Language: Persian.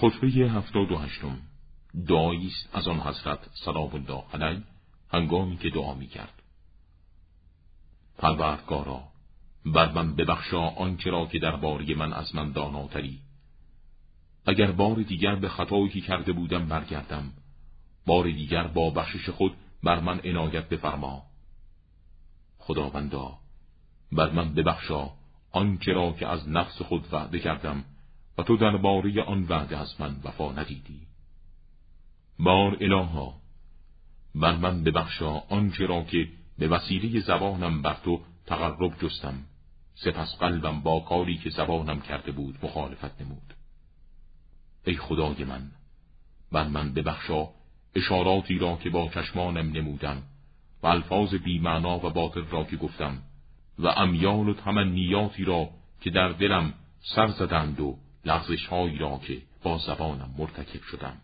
خطبه هفتاد و هشتم. دعایی از آن حضرت سلام الله علیه هنگامی که دعا می کرد پروردگارا بر من ببخشا آنچه را که درباره من از من داناتری. اگر بار دیگر به خطایی که کرده بودم برگردم. بار دیگر با بخشش خود بر من عنایت بفرما. خداوندا بر من ببخشا آنچه را که از نفس خود وعده کردم و تو درباره آن وعده از من وفا ندیدی. بار الها بر من ببخشا آنچه را که به وسیله زبانم بر تو تقرب جستم سپس قلبم با کاری که زبانم کرده بود مخالفت نمود. ای خدای من بر من ببخشا اشاراتی را که با چشمانم نمودم و الفاظ بیمعنا و باطل را که گفتم و امیال و تمنیاتی را که در دلم سر زدند و لغزش هایی را که با زبانم مرتکب شدم.